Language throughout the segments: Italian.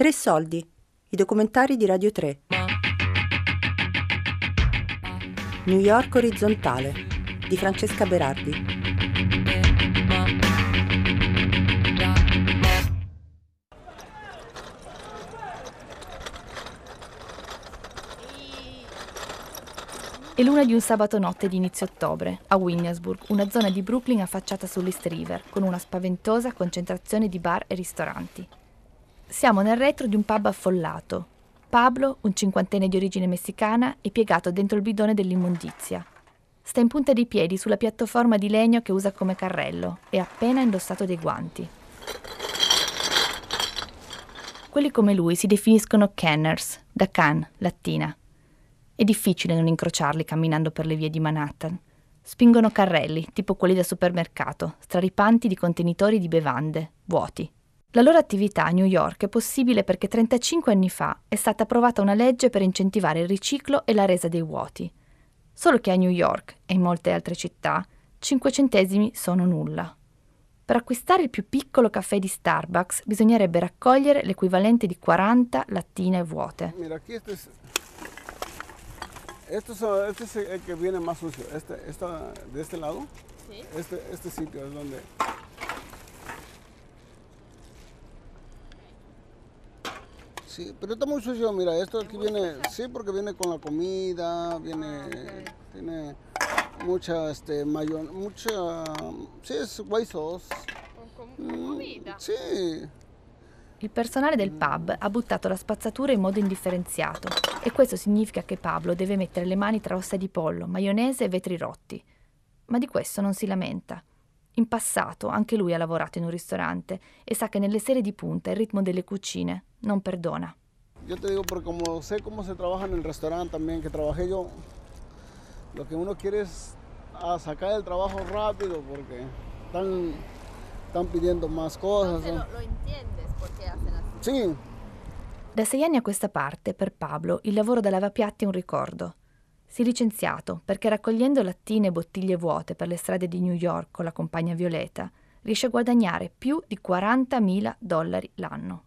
Tre soldi, i documentari di Radio 3. New York orizzontale di Francesca Berardi. È l'una di un sabato notte di inizio ottobre, a Williamsburg, una zona di Brooklyn affacciata sull'East River, con una spaventosa concentrazione di bar e ristoranti. Siamo nel retro di un pub affollato. Pablo, un cinquantenne di origine messicana, è piegato dentro il bidone dell'immondizia. Sta in punta di piedi sulla piattaforma di legno che usa come carrello e ha appena indossato dei guanti. Quelli come lui si definiscono canners, da can, lattina. È difficile non incrociarli camminando per le vie di Manhattan. Spingono carrelli, tipo quelli da supermercato, straripanti di contenitori di bevande, vuoti. La loro attività a New York è possibile perché 35 anni fa è stata approvata una legge per incentivare il riciclo e la resa dei vuoti. Solo che a New York e in molte altre città 5 centesimi sono nulla. Per acquistare il più piccolo caffè di Starbucks bisognerebbe raccogliere l'equivalente di 40 lattine vuote. Mira, aquí este es, este es, este es el que viene más sucio. Este, esta, de este lado, Sí. este, este sitio es donde... Sí, pero está muy sucio, mira, esto aquí viene, sí, porque viene con la comida, viene, tiene mucha, este, mayon, mucha, sí, es white sauce. Con, Mm, comida. Sì, Il personale del pub ha buttato la spazzatura in modo indifferenziato e questo significa che Pablo deve mettere le mani tra ossa di pollo, maionese e vetri rotti. Ma di questo non si lamenta. In passato anche lui ha lavorato in un ristorante e sa che nelle sere di punta il ritmo delle cucine non perdona. yo te digo, porque como sé cómo se trabaja en el restaurante también, que trabajé yo, lo que uno quiere es ah, sacar el trabajo rápido porque están, están pidiendo más cosas. Entonces ¿no? lo, lo entiendes por qué hacen así. Sí, Da sei anni a questa parte, per Pablo, il lavoro da lavapiatti è un ricordo. Si è licenziato perché raccogliendo lattine e bottiglie vuote per le strade di New York con la compagna Violeta, riesce a guadagnare più di 40.000 dollari l'anno.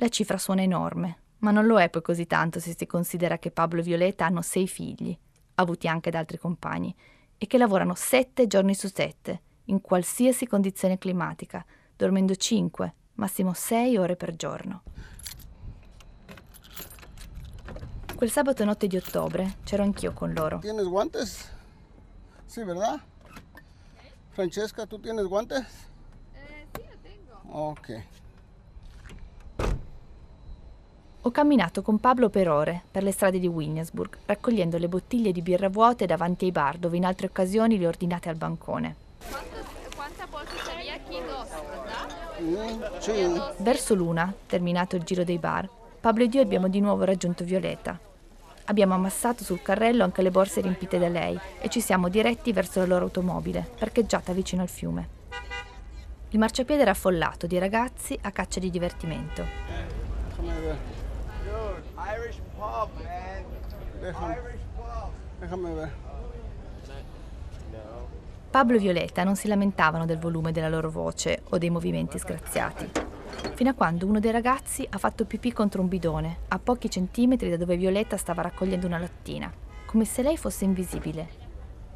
La cifra suona enorme, ma non lo è poi così tanto se si considera che Pablo e Violeta hanno sei figli, avuti anche da altri compagni, e che lavorano sette giorni su sette, in qualsiasi condizione climatica, dormendo cinque, massimo sei ore per giorno. Quel sabato notte di ottobre c'ero anch'io con loro. ¿tienes guantes? Sí, ¿verdad? Francesca, ¿tú tienes guantes? Eh, sí, lo tengo. Ok. Ho camminato con Pablo per ore per le strade di Williamsburg, raccogliendo le bottiglie di birra vuote davanti ai bar dove in altre occasioni le ho ordinate al bancone. ¿Cuántos- ¿Cuántas bolsas había aquí? Dos, ¿verdad? Mm. Verso l'una, terminato il giro dei bar, Pablo ed io abbiamo di nuovo raggiunto Violeta. Abbiamo ammassato sul carrello anche le borse riempite da lei e ci siamo diretti verso la loro automobile, parcheggiata vicino al fiume. Il marciapiede era affollato di ragazzi a caccia di divertimento. Irish pub, man. Irish pub. déjame ver. Pablo e Violeta non si lamentavano del volume della loro voce o dei movimenti sgraziati, fino a quando uno dei ragazzi ha fatto pipì contro un bidone, a pochi centimetri da dove Violeta stava raccogliendo una lattina, come se lei fosse invisibile.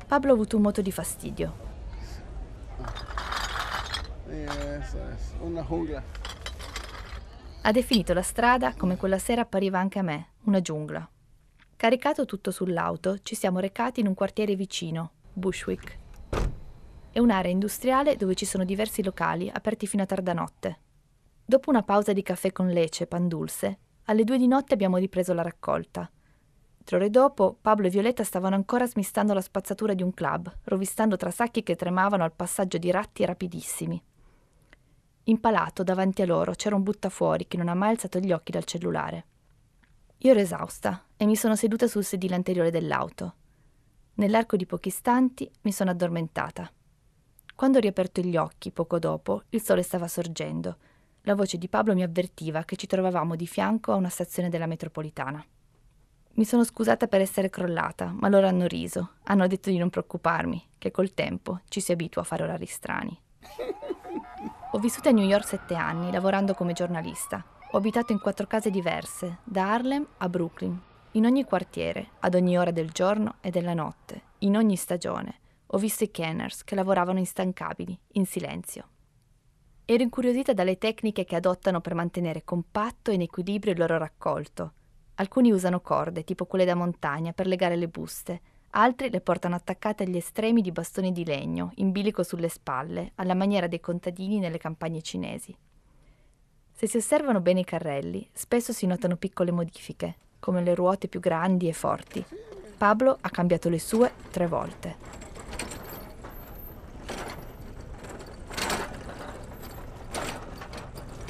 Pablo ha avuto un moto di fastidio. Eso es, una jungla. Ha definito la strada come quella sera appariva anche a me, una giungla. Caricato tutto sull'auto, ci siamo recati in un quartiere vicino, Bushwick. È un'area industriale dove ci sono diversi locali aperti fino a tarda notte. Dopo una pausa di caffè con lece e pan dulce, alle due di notte abbiamo ripreso la raccolta. Tre ore dopo, Pablo e Violetta stavano ancora smistando la spazzatura di un club, rovistando tra sacchi che tremavano al passaggio di ratti rapidissimi. Impalato davanti a loro c'era un buttafuori che non ha mai alzato gli occhi dal cellulare. Io ero esausta e mi sono seduta sul sedile anteriore dell'auto. Nell'arco di pochi istanti mi sono addormentata. Quando ho riaperto gli occhi, poco dopo, il sole stava sorgendo. La voce di Pablo mi avvertiva che ci trovavamo di fianco a una stazione della metropolitana. Mi sono scusata per essere crollata, ma loro hanno riso. Hanno detto di non preoccuparmi, che col tempo ci si abitua a fare orari strani. Ho vissuto a New York sette anni, lavorando come giornalista, ho abitato in quattro case diverse, da Harlem a Brooklyn, in ogni quartiere, ad ogni ora del giorno e della notte, in ogni stagione. Ho visto i Kenners che lavoravano instancabili, in silenzio. Ero incuriosita dalle tecniche che adottano per mantenere compatto e in equilibrio il loro raccolto. Alcuni usano corde, tipo quelle da montagna, per legare le buste, altri le portano attaccate agli estremi di bastoni di legno, in bilico sulle spalle, alla maniera dei contadini nelle campagne cinesi. Se si osservano bene i carrelli, spesso si notano piccole modifiche, come le ruote più grandi e forti. Pablo ha cambiato le sue tre volte.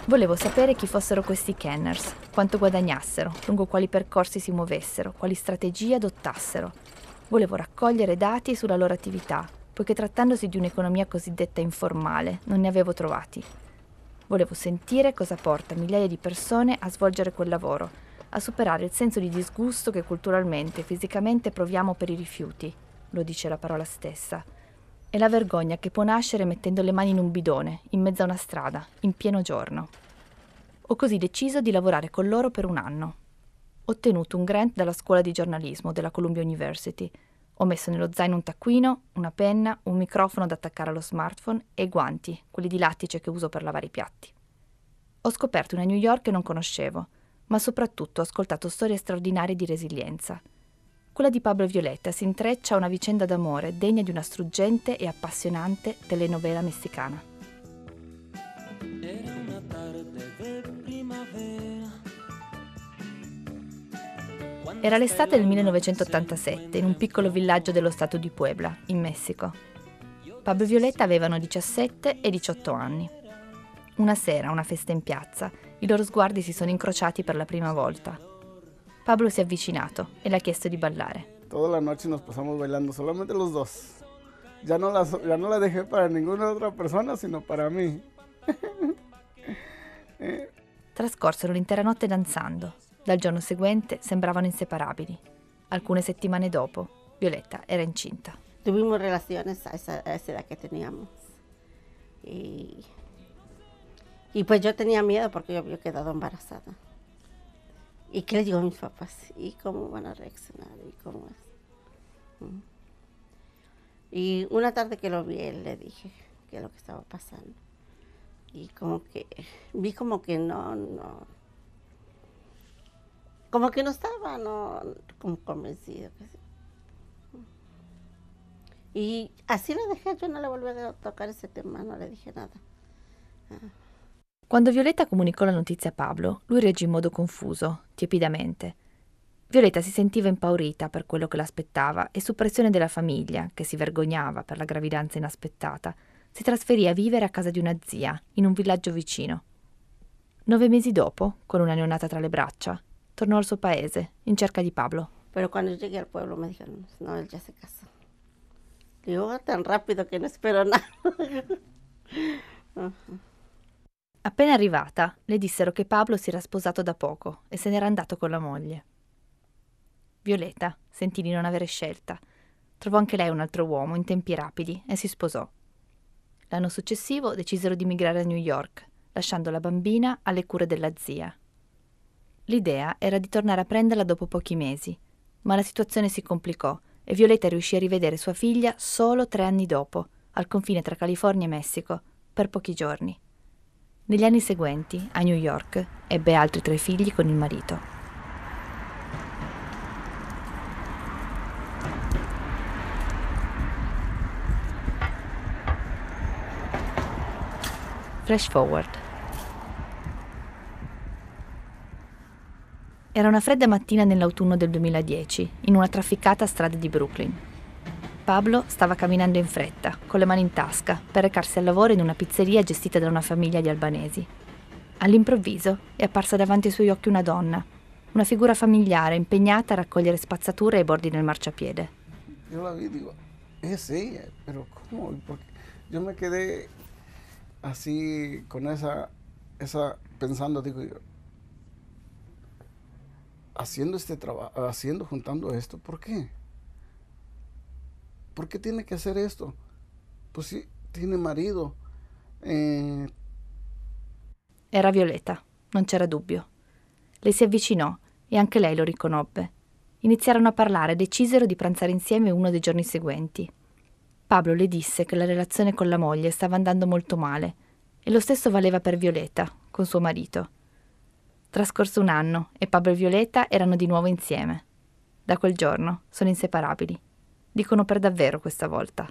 Volevo sapere chi fossero questi Kenners, quanto guadagnassero, lungo quali percorsi si muovessero, quali strategie adottassero. Volevo raccogliere dati sulla loro attività, poiché trattandosi di un'economia cosiddetta informale non ne avevo trovati. Volevo sentire cosa porta migliaia di persone a svolgere quel lavoro, a superare il senso di disgusto che culturalmente e fisicamente proviamo per i rifiuti, lo dice la parola stessa, e la vergogna che può nascere mettendo le mani in un bidone, in mezzo a una strada, in pieno giorno. Ho così deciso di lavorare con loro per un anno. Ottenuto un grant dalla scuola di giornalismo della Columbia University. Ho messo nello zaino un taccuino, una penna, un microfono da attaccare allo smartphone e i guanti, quelli di lattice che uso per lavare i piatti. Ho scoperto una New York che non conoscevo, ma soprattutto ho ascoltato storie straordinarie di resilienza – quella di Pablo Violetta si intreccia a una vicenda d'amore degna di una struggente e appassionante telenovela messicana. Era l'estate del 1987 in un piccolo villaggio dello stato di Puebla, in Messico. Pablo e Violetta avevano 17 e 18 anni. Una sera, a una festa in piazza, i loro sguardi si sono incrociati per la prima volta. Pablo si è avvicinato e le ha chiesto di ballare. Toda la noche nos pasamos bailando, solamente los dos. Ya no la, ya no la dejé para ninguna otra persona, sino para mí. Trascorsero l'intera notte danzando. Dal giorno seguente sembravano inseparabili. Alcune settimane dopo, Violetta era incinta. Tuvimos relaciones a esa, a esa edad que teníamos. Y, y pues yo tenía miedo porque yo había quedado embarazada. ¿Y qué le digo a mis papás? ¿Y cómo van a reaccionar? ¿Y cómo es? Mm. Y una tarde que lo vi, le dije qué es lo que estaba pasando. Y como que vi como que no, no, como que no estaba, no, como convencido. Y así lo dejé, yo no le volví a tocar ese tema, no le dije nada. Ah. Quando Violetta comunicò la notizia a Pablo, lui reagì in modo confuso, tiepidamente. Violetta si sentiva impaurita per quello che l'aspettava e su pressione della famiglia, che si vergognava per la gravidanza inaspettata, si trasferì a vivere a casa di una zia, in un villaggio vicino. Nove mesi dopo, con una neonata tra le braccia, tornò al suo paese, in cerca di Pablo. Pero quando llegué al pueblo me dijeron, no, él ya se casó. Digo, oh, tan rápido que no espero nada. uh-huh. Appena arrivata, le dissero che Pablo si era sposato da poco e se n'era andato con la moglie. Violetta sentì di non avere scelta. Trovò anche lei un altro uomo in tempi rapidi e si sposò. L'anno successivo decisero di migrare a New York, lasciando la bambina alle cure della zia. L'idea era di tornare a prenderla dopo pochi mesi, ma la situazione si complicò e Violetta riuscì a rivedere sua figlia solo tre anni dopo, al confine tra California e Messico, per pochi giorni. Negli anni seguenti, a New York, ebbe altri tre figli con il marito. Flash forward. Era una fredda mattina nell'autunno del 2010, in una trafficata strada di Brooklyn. Pablo stava camminando in fretta, con le mani in tasca, per recarsi al lavoro in una pizzeria gestita da una famiglia di albanesi. All'improvviso è apparsa davanti ai suoi occhi una donna, una figura familiare impegnata a raccogliere spazzatura ai bordi del marciapiede. Io la vi dico, es ella, pero ¿cómo? Porque yo me quedé así con esa pensando, digo yo, haciendo este trabajo, haciendo, juntando esto, ¿por qué? ¿Por qué tiene que hacer esto? Pues sí, tiene marido. Eh... Era Violeta, non c'era dubbio. Le si avvicinò e anche lei lo riconobbe. Iniziarono a parlare e decisero di pranzare insieme uno dei giorni seguenti. Pablo le disse che la relazione con la moglie stava andando molto male e lo stesso valeva per Violeta, con suo marito. Trascorso un anno e Pablo e Violeta erano di nuovo insieme. Da quel giorno sono inseparabili. Dicono per davvero questa volta.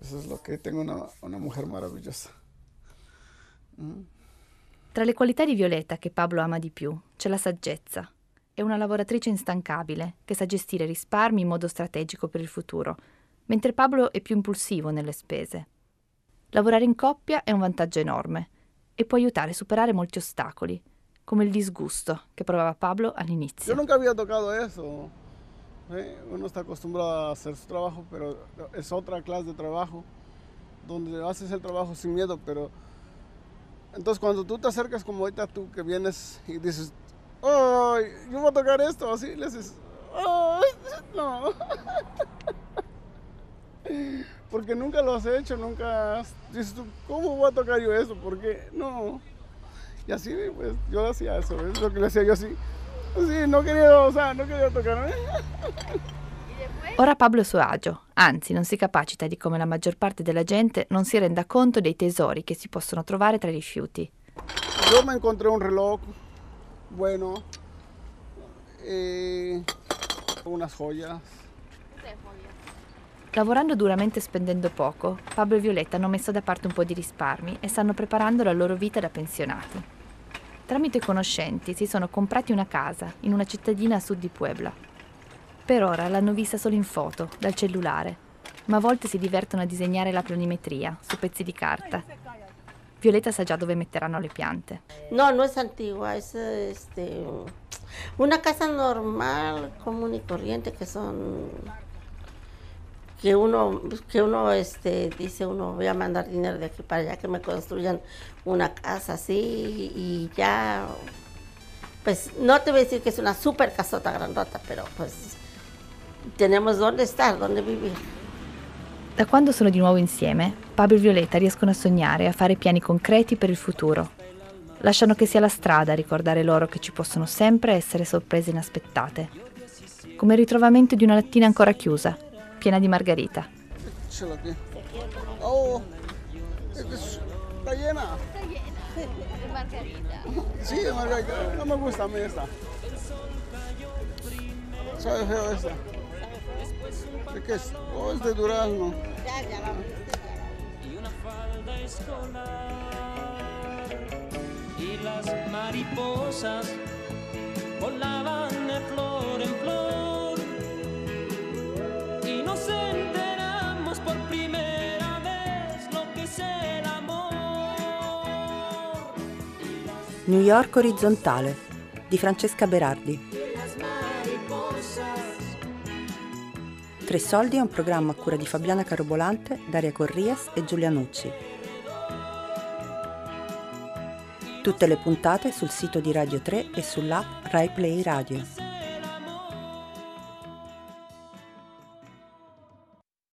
Eso es lo que tengo una, una mujer maravillosa. Mm. Tra le qualità di Violeta che Pablo ama di più c'è la saggezza. È una lavoratrice instancabile che sa gestire risparmi in modo strategico per il futuro, mentre Pablo è più impulsivo nelle spese. Lavorare in coppia è un vantaggio enorme e può aiutare a superare molti ostacoli, come il disgusto che provava Pablo all'inizio. Yo nunca había tocado eso. ¿eh? Uno está acostumbrado a hacer su trabajo, pero es otra clase de trabajo, donde haces el trabajo sin miedo, pero entonces cuando tú te acercas como ahorita tú que vienes y dices, ay, yo voy a tocar esto, así le dices, ay, no. Porque nunca lo has hecho, nunca has, dices tú, ¿cómo voy a tocar yo eso? Porque no. Y así, pues, yo hacía eso, es lo que le hacía yo así. Sí, no quería, o sea, no quería tocar. Ora Pablo è a suo agio, anzi non si capacita di come la maggior parte della gente non si renda conto dei tesori che si possono trovare tra i rifiuti. Yo me encontré un reloj bueno, eh, unas joyas. Lavorando duramente e spendendo poco, Pablo e Violetta hanno messo da parte un po' di risparmi e stanno preparando la loro vita da pensionati. Tramite conoscenti si sono comprati una casa in una cittadina a sud di Puebla. Per ora l'hanno vista solo in foto, dal cellulare, ma a volte si divertono a disegnare la planimetria su pezzi di carta. Violetta sa già dove metteranno le piante. No, no es antigua, es este, una casa normal, común y corriente, que son que uno, que uno este, dice uno voy a mandar dinero de aquí para allá que me construyan una casa así y ya pues no te voy a decir que es una super casota grandota, pero pues tenemos dónde estar, dónde vivir. Da quando sono di nuovo insieme, Pablo e Violetta riescono a sognare e a fare piani concreti per il futuro. Lasciano che sia la strada a ricordare loro che ci possono sempre essere sorprese inaspettate. Come il ritrovamento di una lattina ancora chiusa, piena di margarita. Échalo aquí. Oh, es que es- está llena. De margarita. Sí, de margarita. No me gusta a mí esta. Sabe feo esta. ¿De qué es? Oh, es de durazno. y las mariposas volaban de flor en flor y New York orizzontale di Francesca Berardi. Tre soldi è un programma a cura di Fabiana Carobolante, Daria Corrias e Giulia Nucci. Tutte le puntate sul sito di Radio 3 e sull'app Rai Play Radio.